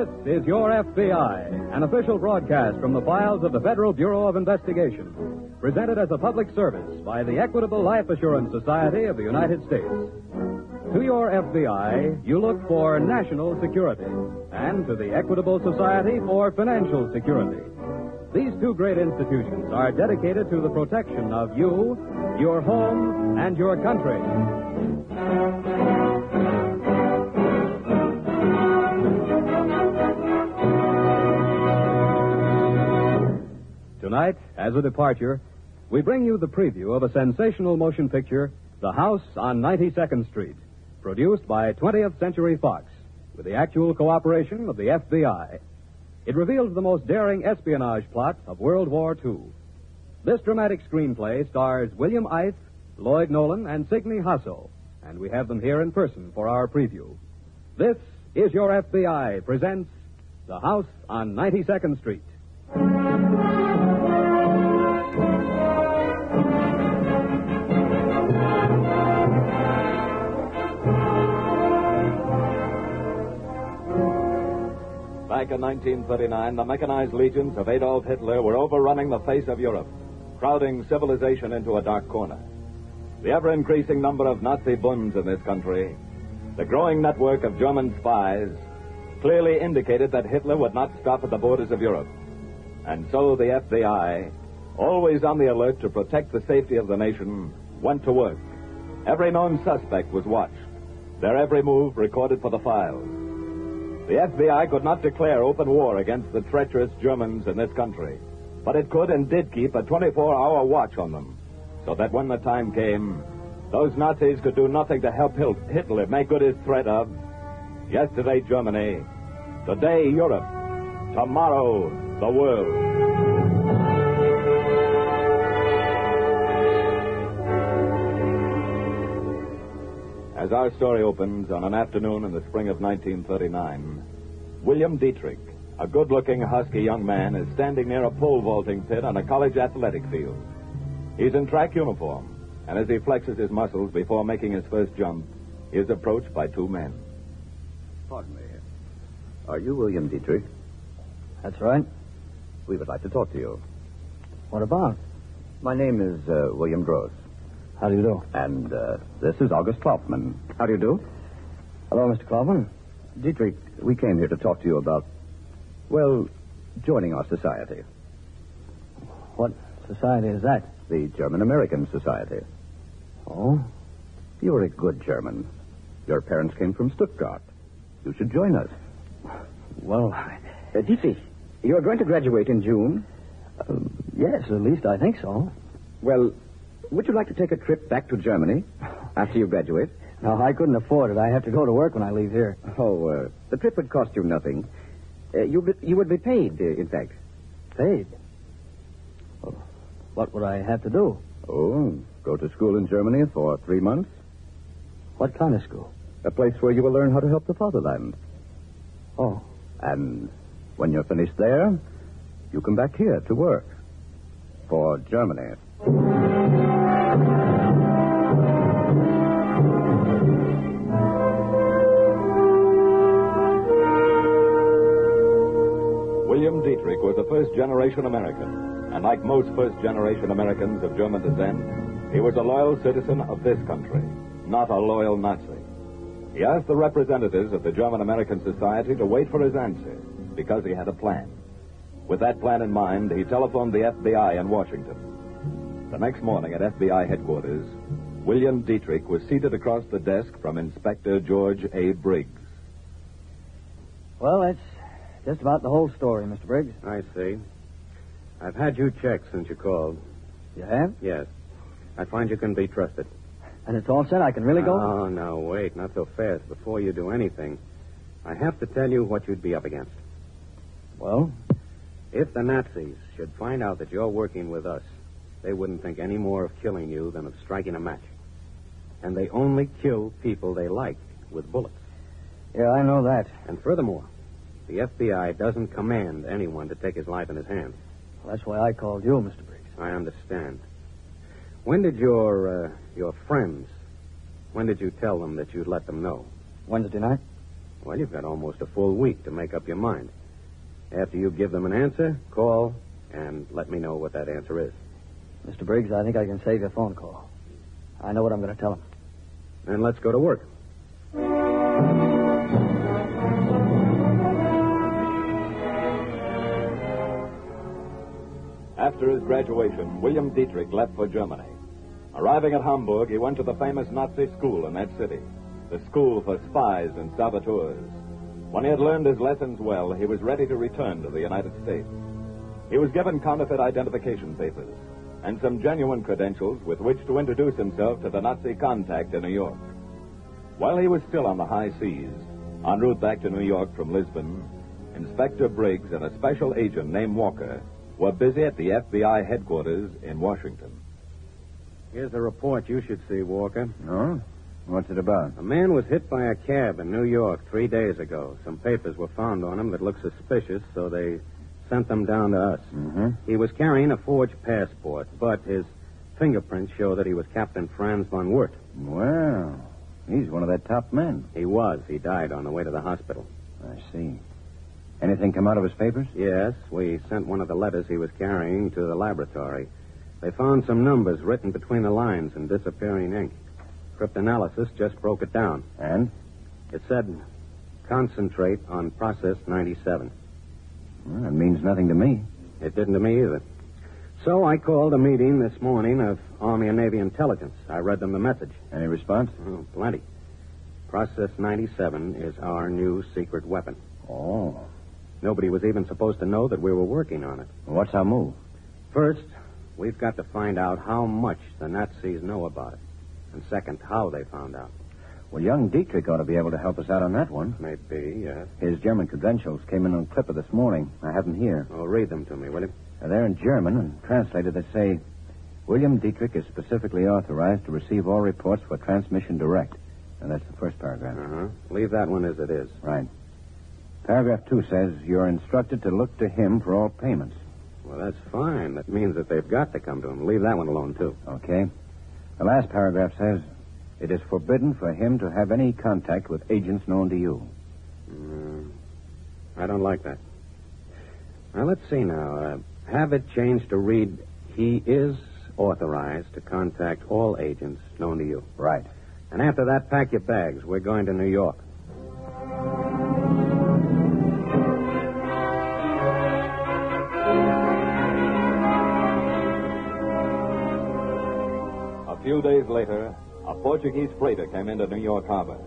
This is Your FBI, an official broadcast from the files of the Federal Bureau of Investigation, presented as a public service by the Equitable Life Assurance Society of the United States. To your FBI, you look for national security, and to the Equitable Society for financial security. These two great institutions are dedicated to the protection of you, your home, and your country. Tonight, as a departure, we bring you the preview of a sensational motion picture, The House on 92nd Street, produced by 20th Century Fox, with the actual cooperation of the FBI. It reveals the most daring espionage plot of World War II. This dramatic screenplay stars William Eythe, Lloyd Nolan, and Signe Hasso, and we have them here in person for our preview. This is Your FBI presents The House on 92nd Street. Back in 1939, the mechanized legions of Adolf Hitler were overrunning the face of Europe, crowding civilization into a dark corner. The ever increasing number of Nazi Bunds in this country, the growing network of German spies, clearly indicated that Hitler would not stop at the borders of Europe. And so the FBI, always on the alert to protect the safety of the nation, went to work. Every known suspect was watched, their every move recorded for the files. The FBI could not declare open war against the treacherous Germans in this country, but it could and did keep a 24 hour watch on them, so that when the time came, those Nazis could do nothing to help Hitler make good his threat of yesterday Germany, today Europe, tomorrow the world. As our story opens on an afternoon in the spring of 1939, William Dietrich, a good looking, husky young man, is standing near a pole vaulting pit on a college athletic field. He's in track uniform, and as he flexes his muscles before making his first jump, he is approached by two men. Pardon me. Are you William Dietrich? That's right. We would like to talk to you. What about? My name is uh, William Gross, How do you do? and uh, this is August Kaufman. How do you do? Hello, Mr. Kaufman. Dietrich, we came here to talk to you about, well, joining our society, What society is that? the German American Society. Oh? You're a good German. Your parents came from Stuttgart. You should join us. Well, Uh, Dietrich, you're going to graduate in June. uh, yes, at least I think so. Well, would you like to take a trip back to Germany after you graduate? No, I couldn't afford it. I have to go to work when I leave here. Oh, uh, the trip would cost you nothing. Uh, you, be, you would be paid, uh, in fact. Paid. Well, what would I have to do? Oh, go to school in Germany for three months? What kind of school? A place where you will learn how to help the fatherland. Oh, And when you're finished there, you come back here to work. For Germany. Dietrich was a first generation American, and like most first generation Americans of German descent, he was a loyal citizen of this country, not a loyal Nazi. He asked the representatives of the German American Society to wait for his answer because he had a plan. With that plan in mind, he telephoned the FBI in Washington. The next morning at FBI headquarters, William Dietrich was seated across the desk from Inspector George A. Briggs. Well, that's just about the whole story, Mr. Briggs. I see. I've had you checked since you called. You have? Yes. I find you can be trusted. And it's all set? I can really go? Oh, no, wait. Not so fast. Before you do anything, I have to tell you what you'd be up against. Well, If the Nazis should find out that you're working with us, they wouldn't think any more of killing you than of striking a match. And they only kill people they like with bullets. yeah, I know that. And furthermore, the FBI doesn't command anyone to take his life in his hands. Well, that's why I called you, Mr. Briggs. I understand. When did your uh, your friends? When did you tell them that you'd let them know? Wednesday night? Well, you've got almost a full week to make up your mind. After you give them an answer, call and let me know what that answer is. Mr. Briggs, I think I can save your phone call. I know what I'm going to tell him. Then let's go to work. After his graduation, William Dietrich left for Germany. Arriving at Hamburg, he went to the famous Nazi school in that city, the school for spies and saboteurs. When he had learned his lessons well, he was ready to return to the United States. He was given counterfeit identification papers and some genuine credentials with which to introduce himself to the Nazi contact in New York. While he was still on the high seas, en route back to New York from Lisbon, Inspector Briggs and a special agent named Walker were busy at the FBI headquarters in Washington. Here's a report you should see, Walker. No? What's it about? A man was hit by a cab in New York three days ago. Some papers were found on him that looked suspicious, so they sent them down to us. Mm-hmm. He was carrying a forged passport, but his fingerprints show that he was Captain Franz von Wert. Well, he's one of their top men. He was. He died on the way to the hospital. I see. Anything come out of his papers? Yes, we sent one of the letters he was carrying to the laboratory. They found some numbers written between the lines in disappearing ink. Cryptanalysis just broke it down. And? It said, concentrate on process 97. Well, it means nothing to me. It didn't to me either. So I called a meeting this morning of Army and Navy intelligence. I read them the message. Any response? Oh, plenty. Process 97 is our new secret weapon. Oh. Nobody was even supposed to know that we were working on it. What's our move? First, we've got to find out how much the Nazis know about it. And second, how they found out. Well, young Dietrich ought to be able to help us out on that one. Maybe, yes. His German credentials came in on Clipper this morning. I have them here. Oh, read them to me, will you? They're in German, and translated they say, William Dietrich is specifically authorized to receive all reports for transmission direct. And that's the first paragraph. Uh-huh. Leave that one as it is. Right. Paragraph two says you're instructed to look to him for all payments. Well, that's fine. That means that they've got to come to him. Leave that one alone, too. Okay. The last paragraph says it is forbidden for him to have any contact with agents known to you. Mm, I don't like that. Now, let's see now. Uh, have it changed to read, he is authorized to contact all agents known to you. Right. And after that, pack your bags. We're going to New York. Few days later, a Portuguese freighter came into New York Harbor.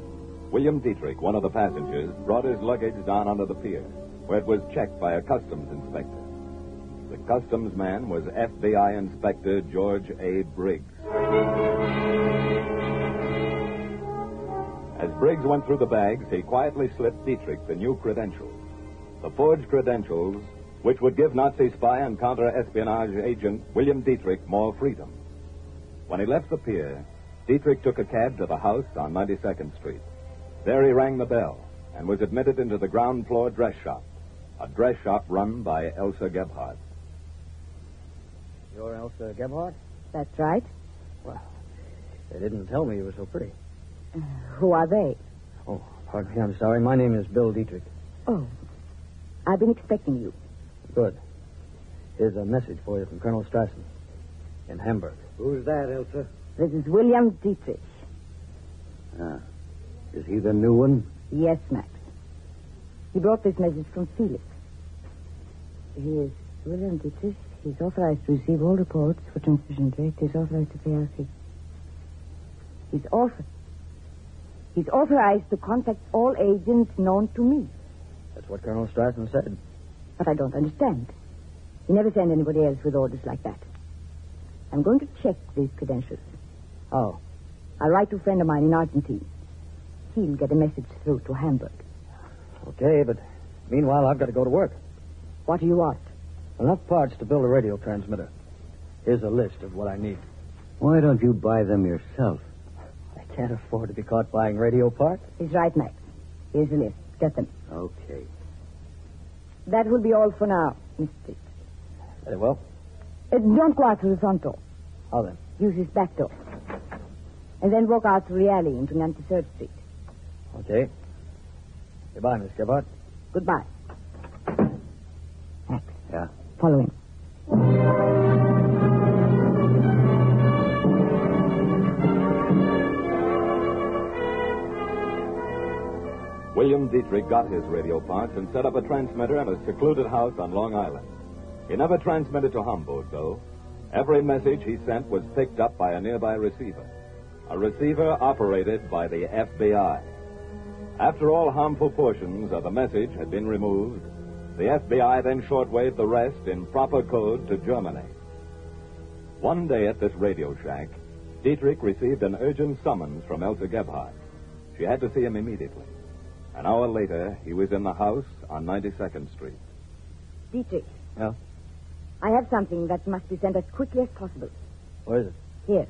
William Dietrich, one of the passengers, brought his luggage down onto the pier, where it was checked by a customs inspector. The customs man was FBI Inspector George A. Briggs. As Briggs went through the bags, he quietly slipped Dietrich the new credentials. The forged credentials, which would give Nazi spy and counter-espionage agent William Dietrich more freedom. When he left the pier, Dietrich took a cab to the house on 92nd Street. There he rang the bell and was admitted into the ground floor dress shop, a dress shop run by Elsa Gebhardt. You're Elsa Gebhardt? That's right. Well, they didn't tell me you were so pretty. Uh, who are they? Oh, pardon me. I'm sorry. My name is Bill Dietrich. Oh, I've been expecting you. Good. Here's a message for you from Colonel Strassen in Hamburg. Who's that, Elsa? This is William Dietrich. Ah. Is he the new one? Yes, Max. He brought this message from Felix. He is William Dietrich. He's authorized to receive all reports for transmission direct. He's authorized to pay our fee. He's author. He's authorized to contact all agents known to me. That's what Colonel Stratton said. But I don't understand. He never sent anybody else with orders like that. I'm going to check these credentials. Oh, I'll write to a friend of mine in Argentina. He'll get a message through to Hamburg. okay, but meanwhile, I've got to go to work. What do you want? Enough parts to build a radio transmitter. Here's a list of what I need. Why don't you buy them yourself? I can't afford to be caught buying radio parts. He's right, Max. Here's the list. Get them. Okay. That will be all for now, Mr. Dick. Very well. Uh, don't go out through the front door. How then? Use this back door. And then walk out through the alley into 93rd Street. Okay. Goodbye, Miss Gebhardt. Goodbye. Max, Yeah. follow him. William Dietrich got his radio parts and set up a transmitter in a secluded house on Long Island. He never transmitted to Hamburg, though. Every message he sent was picked up by a nearby receiver. A receiver operated by the FBI. After all harmful portions of the message had been removed, the FBI then shortwaved the rest in proper code to Germany. One day at this radio shack, Dietrich received an urgent summons from Elsa Gebhardt. She had to see him immediately. An hour later, he was in the house on 92nd Street. Dietrich. Yeah? I have something that must be sent as quickly as possible. Where is it? Here,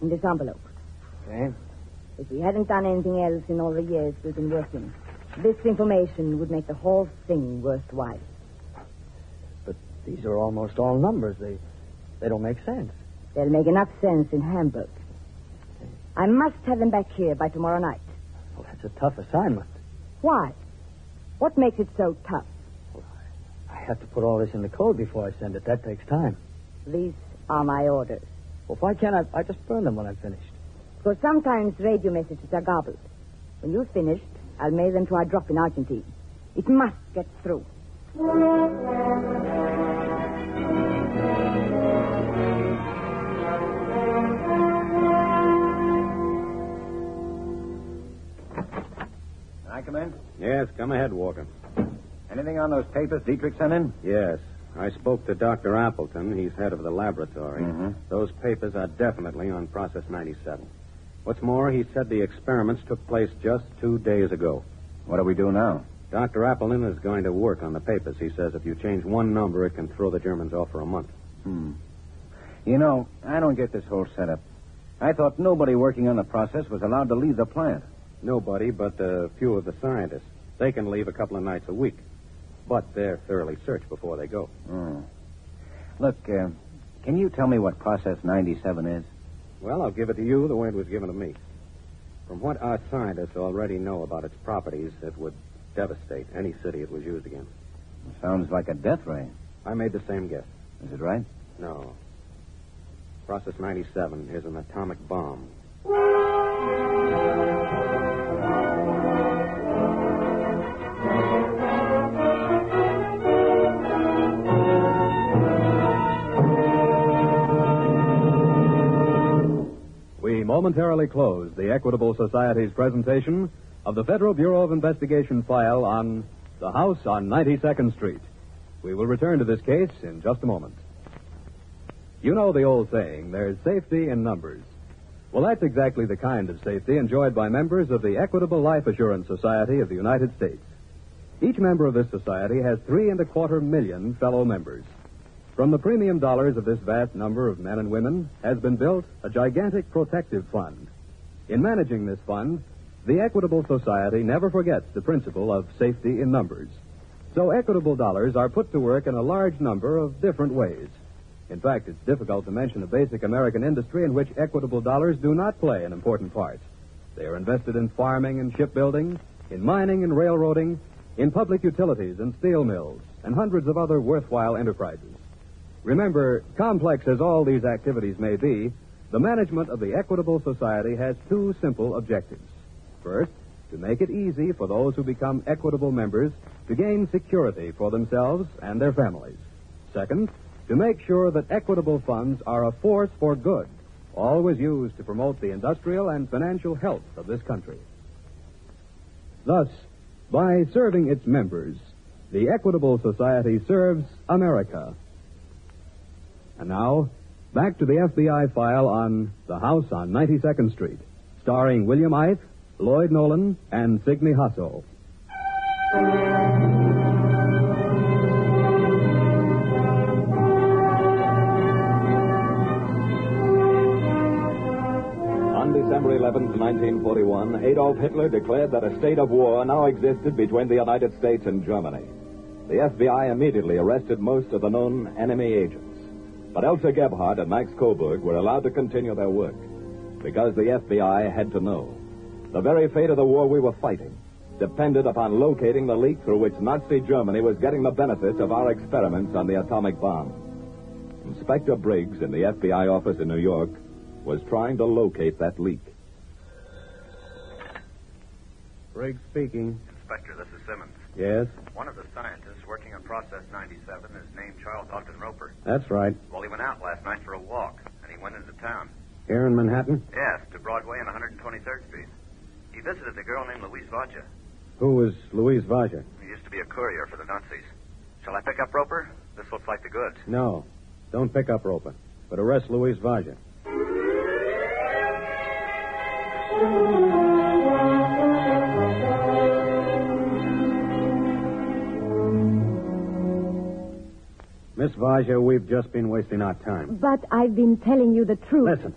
in this envelope. Okay. If we hadn't done anything else in all the years we've been working, this information would make the whole thing worthwhile. But these are almost all numbers. They they don't make sense. They'll make enough sense in Hamburg. I must have them back here by tomorrow night. Well, that's a tough assignment. Why? What makes it so tough? I have to put all this in the code before I send it. That takes time. These are my orders. Well, why can't I? I just burn them when I'm finished. Because sometimes radio messages are garbled. When you've finished, I'll mail them to our drop in Argentina. It must get through. Can I come in? Yes, come ahead, Walker. Anything on those papers Dietrich sent in? Yes. I spoke to Dr. Appleton. He's head of the laboratory. Mhm. Those papers are definitely on Process 97. What's more, he said the experiments took place just two days ago. What do we do now? Dr. Appleton is going to work on the papers. He says if you change one number, it can throw the Germans off for a month. Hmm. You know, I don't get this whole setup. I thought nobody working on the process was allowed to leave the plant. Nobody but a few of the scientists. They can leave a couple of nights a week. But they're thoroughly searched before they go. Oh. Look, uh, can you tell me what Process 97 is? Well, I'll give it to you the way it was given to me. From what our scientists already know about its properties, it would devastate any city it was used against. Sounds like a death ray. I made the same guess. Is it right? No. Process 97 is an atomic bomb. Momentarily close the Equitable Society's presentation of the Federal Bureau of Investigation file on the house on 92nd Street. We will return to this case in just a moment. You know the old saying, there's safety in numbers. Well, that's exactly the kind of safety enjoyed by members of the Equitable Life Assurance Society of the United States. Each member of this society has three and a quarter million fellow members. From the premium dollars of this vast number of men and women has been built a gigantic protective fund. In managing this fund, the Equitable Society never forgets the principle of safety in numbers. So equitable dollars are put to work in a large number of different ways. In fact, it's difficult to mention a basic American industry in which equitable dollars do not play an important part. They are invested in farming and shipbuilding, in mining and railroading, in public utilities and steel mills, and hundreds of other worthwhile enterprises. Remember, complex as all these activities may be, the management of the Equitable Society has two simple objectives. First, to make it easy for those who become equitable members to gain security for themselves and their families. Second, to make sure that equitable funds are a force for good always used to promote the industrial and financial health of this country. Thus, by serving its members, the Equitable Society serves America. And now, back to the FBI file on The House on 92nd Street, starring William Eythe, Lloyd Nolan, and Signe Hasso. On December 11, 1941, Adolf Hitler declared that a state of war now existed between the United States and Germany. The FBI immediately arrested most of the known enemy agents. But Elsa Gebhardt and Max Coburg were allowed to continue their work because the FBI had to know. The very fate of the war we were fighting depended upon locating the leak through which Nazi Germany was getting the benefits of our experiments on the atomic bomb. Inspector Briggs in the FBI office in New York was trying to locate that leak. Briggs speaking. Inspector, this is Simmons. Yes, One of the scientists working on Process 97 is named Charles Ogden Roper. that's right. Well, he went out last night for a walk, and he went into town. Here in Manhattan? Yes, to Broadway and 123rd Street. He visited a girl named Louise Vaja. Who was Louise Vaja? He used to be a courier for the Nazis. Shall I pick up Roper? This looks like the goods. No. Don't pick up Roper, but arrest Louise Vaja. Miss Vaja, we've just been wasting our time. But I've been telling you the truth. Listen.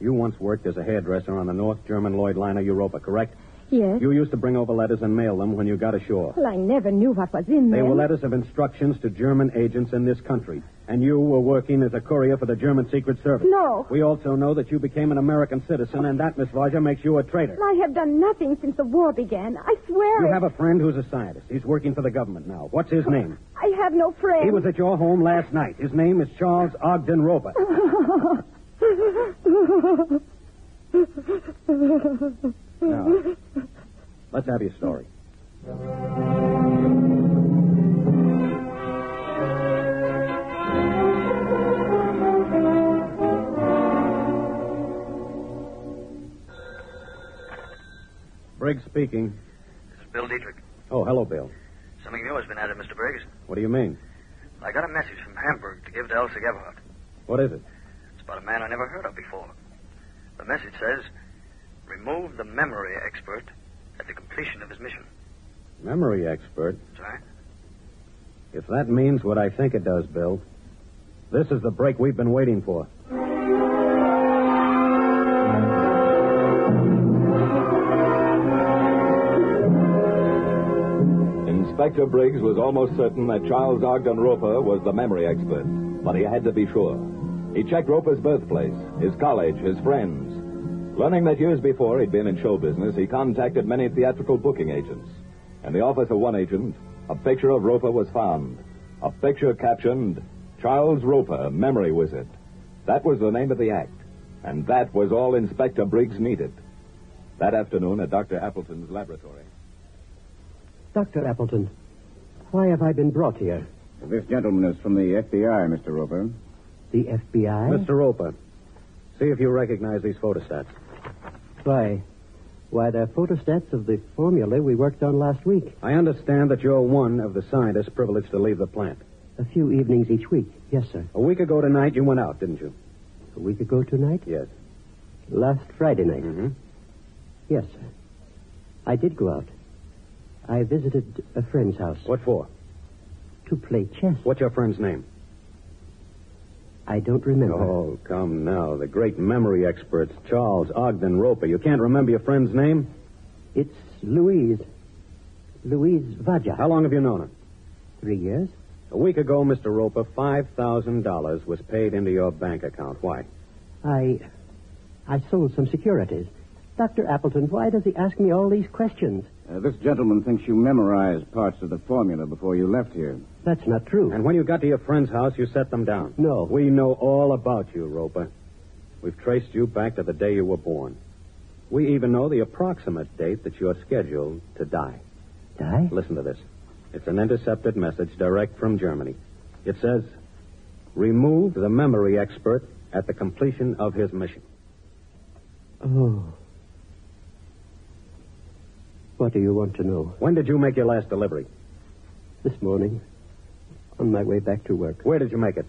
You once worked as a hairdresser on the North German Lloyd liner Europa, correct? Yes. You used to bring over letters and mail them when you got ashore. Well, I never knew what was in them. They were letters of instructions to German agents in this country. And you were working as a courier for the German Secret Service. No. We also know that you became an American citizen, and that, Miss Vaja, makes you a traitor. I have done nothing since the war began. I swear You it. have a friend who's a scientist. He's working for the government now. What's his name? I have no friend. He was at your home last night. His name is Charles Ogden Roper. Now, let's have your story. Briggs speaking. This is Bill Dietrich. Oh, hello, Bill. Something new has been added, Mr. Briggs. What do you mean? I got a message from Hamburg to give to Elsa Gebhardt. What is it? It's about a man I never heard of before. The message says, remove the memory expert at the completion of his mission. Memory expert. That's right. If that means what I think it does, Bill, this is the break we've been waiting for. Inspector Briggs was almost certain that Charles Ogden Roper was the memory expert, but he had to be sure. He checked Roper's birthplace, his college, his friends. Learning that years before he'd been in show business, he contacted many theatrical booking agents. In the office of one agent, a picture of Roper was found. A picture captioned, Charles Roper, Memory Wizard. That was the name of the act, and that was all Inspector Briggs needed. That afternoon at Dr. Appleton's laboratory. Dr. Appleton, why have I been brought here? This gentleman is from the FBI, Mr. Roper. The FBI? Mr. Roper, see if you recognize these photostats. Why? Why, they're photostats of the formula we worked on last week. I understand that you're one of the scientists privileged to leave the plant. A few evenings each week. Yes, sir. A week ago tonight, you went out, didn't you? A week ago tonight? Yes. Last Friday night. Mm-hmm. Yes, sir. I did go out. I visited a friend's house What for? to play chess. What's your friend's name? I don't remember. Oh, come now. The great memory experts, Charles Ogden Roper. You can't remember your friend's name? It's Louise. Louise Vaja. How long have you known her? Three years? A week ago, Mr. Roper, $5,000 was paid into your bank account. Why? I. I sold some securities. Dr. Appleton, why does he ask me all these questions? Uh, this gentleman thinks you memorized parts of the formula before you left here. That's not true. And when you got to your friend's house, you set them down. No. We know all about you, Roper. We've traced you back to the day you were born. We even know the approximate date that you're scheduled to die. Die? Listen to this. It's an intercepted message direct from Germany. It says, remove the memory expert at the completion of his mission. Oh. What do you want to know? When did you make your last delivery? This morning, on my way back to work, Where did you make it?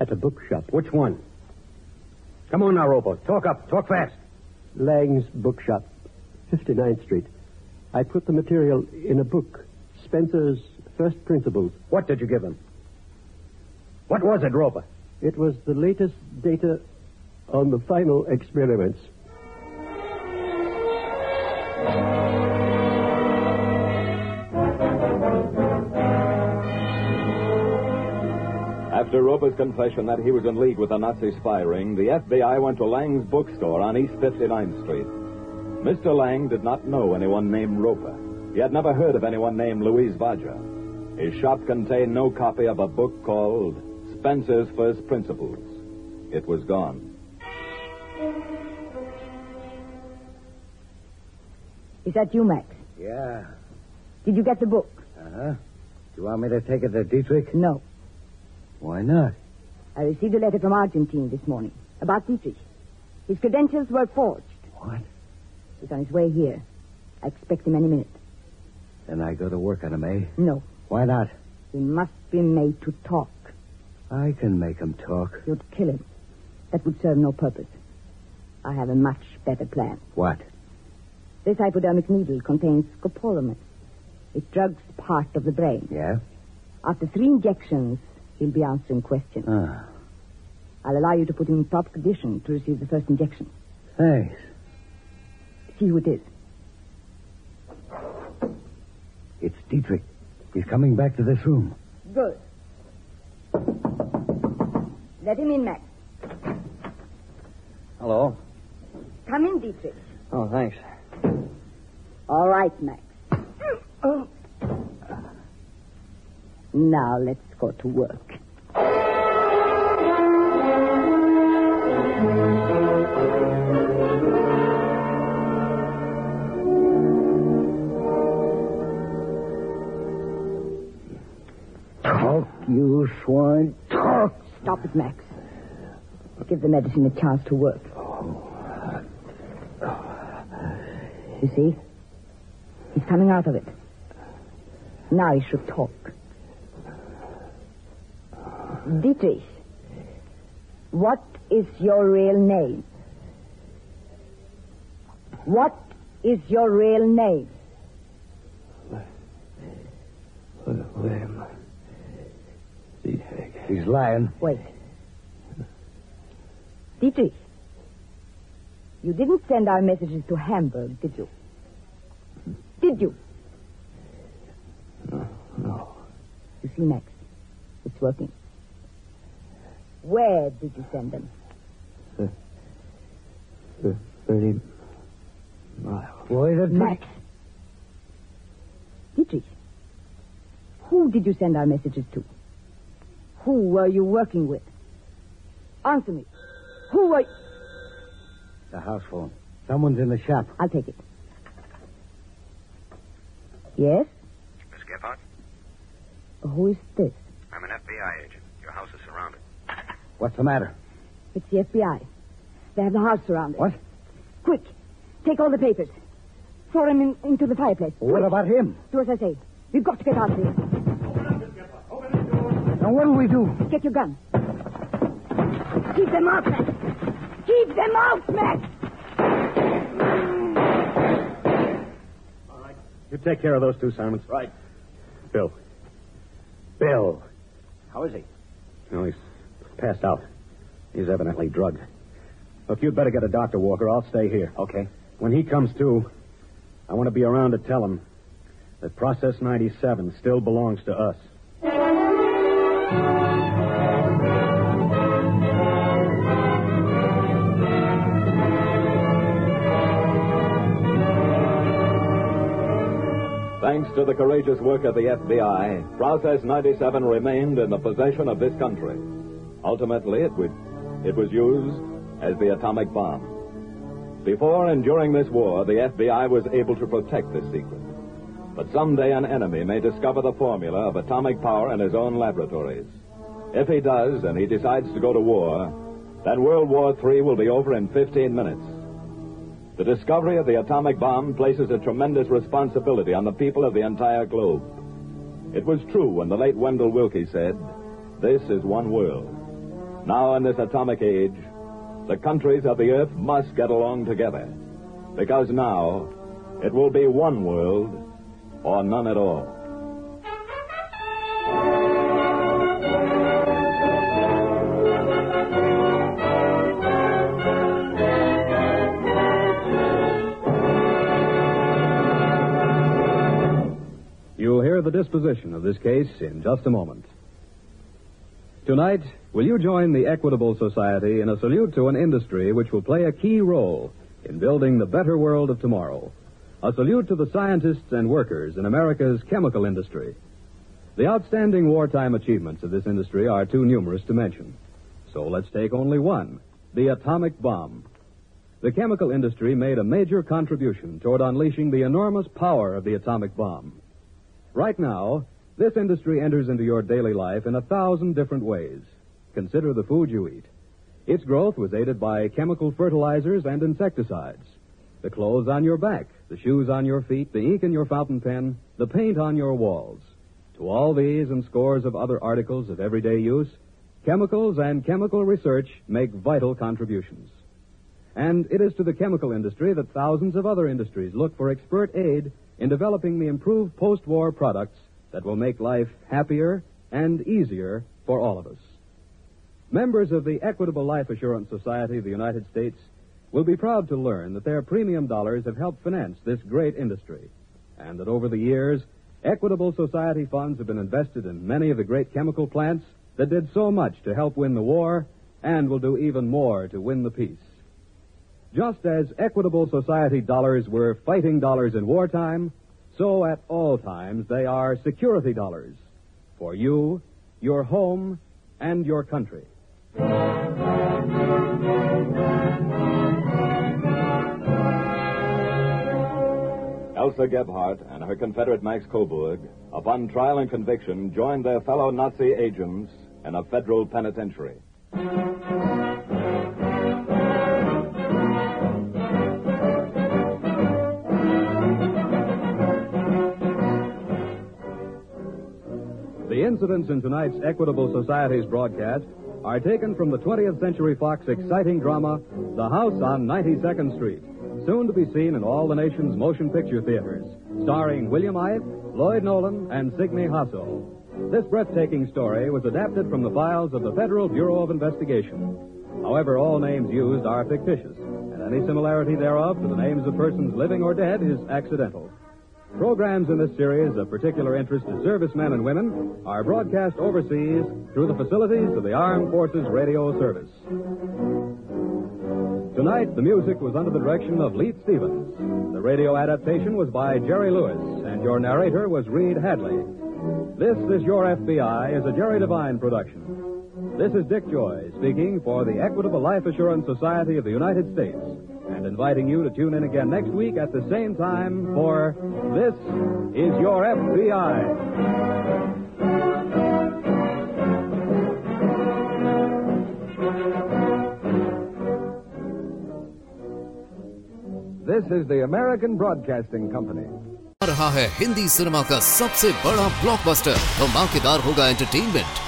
at a bookshop. Which one? Come on now, Robo. Talk up. Talk fast. Lang's Bookshop, 59th Street. I put the material in a book, Spencer's First Principles. What did you give him? What was it, Roper? It was the latest data on the final experiments. After Roper's confession that he was in league with the Nazi spy ring, the FBI went to Lang's bookstore on East 59th Street. Mr. Lang did not know anyone named Roper. He had never heard of anyone named Louise Vaja. His shop contained no copy of a book called Spencer's First Principles. It was gone. Is that you, Max? Yeah. Did you get the book? Uh huh. Do you want me to take it to Dietrich? No. Why not? I received a letter from Argentine this morning about Dietrich. His credentials were forged. What? He's on his way here. I expect him any minute. Then I go to work on him, eh? No. Why not? He must be made to talk. I can make him talk. You'd kill him. That would serve no purpose. I have a much better plan. What? This hypodermic needle contains scopolamine. It drugs part of the brain. Yeah? After three injections, he'll be answering questions. Ah, I'll allow you to put him in proper condition to receive the first injection. thanks. See who it is. It's Dietrich. He's coming back to this room. Good. Let him in, Max. Hello. Come in, Dietrich. Oh, thanks. All right, Max. Now let's go to work. Talk, you swine. Talk. Stop it, Max. Give the medicine a chance to work. You see? He's coming out of it. Now he should talk. Dietrich, what is your real name? What is your real name? William. He's lying. Wait. Dietrich, you didn't send our messages to Hamburg, did you? Did you? No. You see, Max, it's working. Where did you send them? Uh, uh, thirty miles. Wait a Max. Dietrich, who did you send our messages to? Who were you working with? Answer me. Who were... The house phone. Someone's in the shop. I'll take it. Yes? Miss Gebhardt, Who is this? I'm an FBI agent. Your house is surrounded. What's the matter? It's the FBI. They have the house surrounded. What? Quick, take all the papers. Throw them in, into the fireplace. What about him? Do as I say. We've got to get out of here. Now, what'll we do? Get your gun. Keep them out, Max. Keep them out, Max. All right. You take care of those two, Simmons. Right. Bill. Bill. How is he? No, he's passed out. He's evidently drugged. Look, you'd better get a doctor, Walker. I'll stay here. Okay. When he comes to, I want to be around to tell him that Process 97 still belongs to us. Thanks to the courageous work of the FBI, Process 97 remained in the possession of this country. Ultimately, it, would, it was used as the atomic bomb. Before and during this war, the FBI was able to protect this secret. But someday an enemy may discover the formula of atomic power in his own laboratories. If he does, and he decides to go to war, then World War III will be over in 15 minutes. The discovery of the atomic bomb places a tremendous responsibility on the people of the entire globe. It was true when the late Wendell Willkie said, This is one world. Now, in this atomic age, the countries of the earth must get along together. Because now, it will be one world or none at all. You'll hear the disposition of this case in just a moment. Tonight, will you join the Equitable Society in a salute to an industry which will play a key role in building the better world of tomorrow? A salute to the scientists and workers in America's chemical industry. The outstanding wartime achievements of this industry are too numerous to mention. So let's take only one the atomic bomb. The chemical industry made a major contribution toward unleashing the enormous power of the atomic bomb. Right now, this industry enters into your daily life in a thousand different ways. Consider the food you eat. Its growth was aided by chemical fertilizers and insecticides. The clothes on your back, the shoes on your feet, the ink in your fountain pen, the paint on your walls. To all these and scores of other articles of everyday use, chemicals and chemical research make vital contributions. And it is to the chemical industry that thousands of other industries look for expert aid in developing the improved post war products that will make life happier and easier for all of us. Members of the Equitable Life Assurance Society of the United States will be proud to learn that their premium dollars have helped finance this great industry, and that over the years, Equitable Society funds have been invested in many of the great chemical plants that did so much to help win the war and will do even more to win the peace. Just as Equitable Society dollars were fighting dollars in wartime, so at all times they are security dollars for you, your home, and your country. Elsa Gebhardt and her Confederate Max Coburg, upon trial and conviction, joined their fellow Nazi agents in a federal penitentiary. Incidents in tonight's Equitable Society's broadcast are taken from the 20th Century Fox exciting drama, The House on 92nd Street, soon to be seen in all the nation's motion picture theaters, starring William Eythe, Lloyd Nolan, and Signe Hasso. This breathtaking story was adapted from the files of the Federal Bureau of Investigation. However, all names used are fictitious, and any similarity thereof to the names of persons living or dead is accidental. Programs in this series of particular interest to servicemen and women are broadcast overseas through the facilities of the Armed Forces Radio Service. Tonight, the music was under the direction of Leith Stevens. The radio adaptation was by Jerry Lewis, and your narrator was Reed Hadley. This is Your FBI is a Jerry Devine production. This is Dick Joy speaking for the Equitable Life Assurance Society of the United States and inviting you to tune in again next week at the same time for This is Your FBI. This is the American Broadcasting Company. रहा है Hindi cinema का सबसे बड़ा blockbuster धमाकेदार होगा entertainment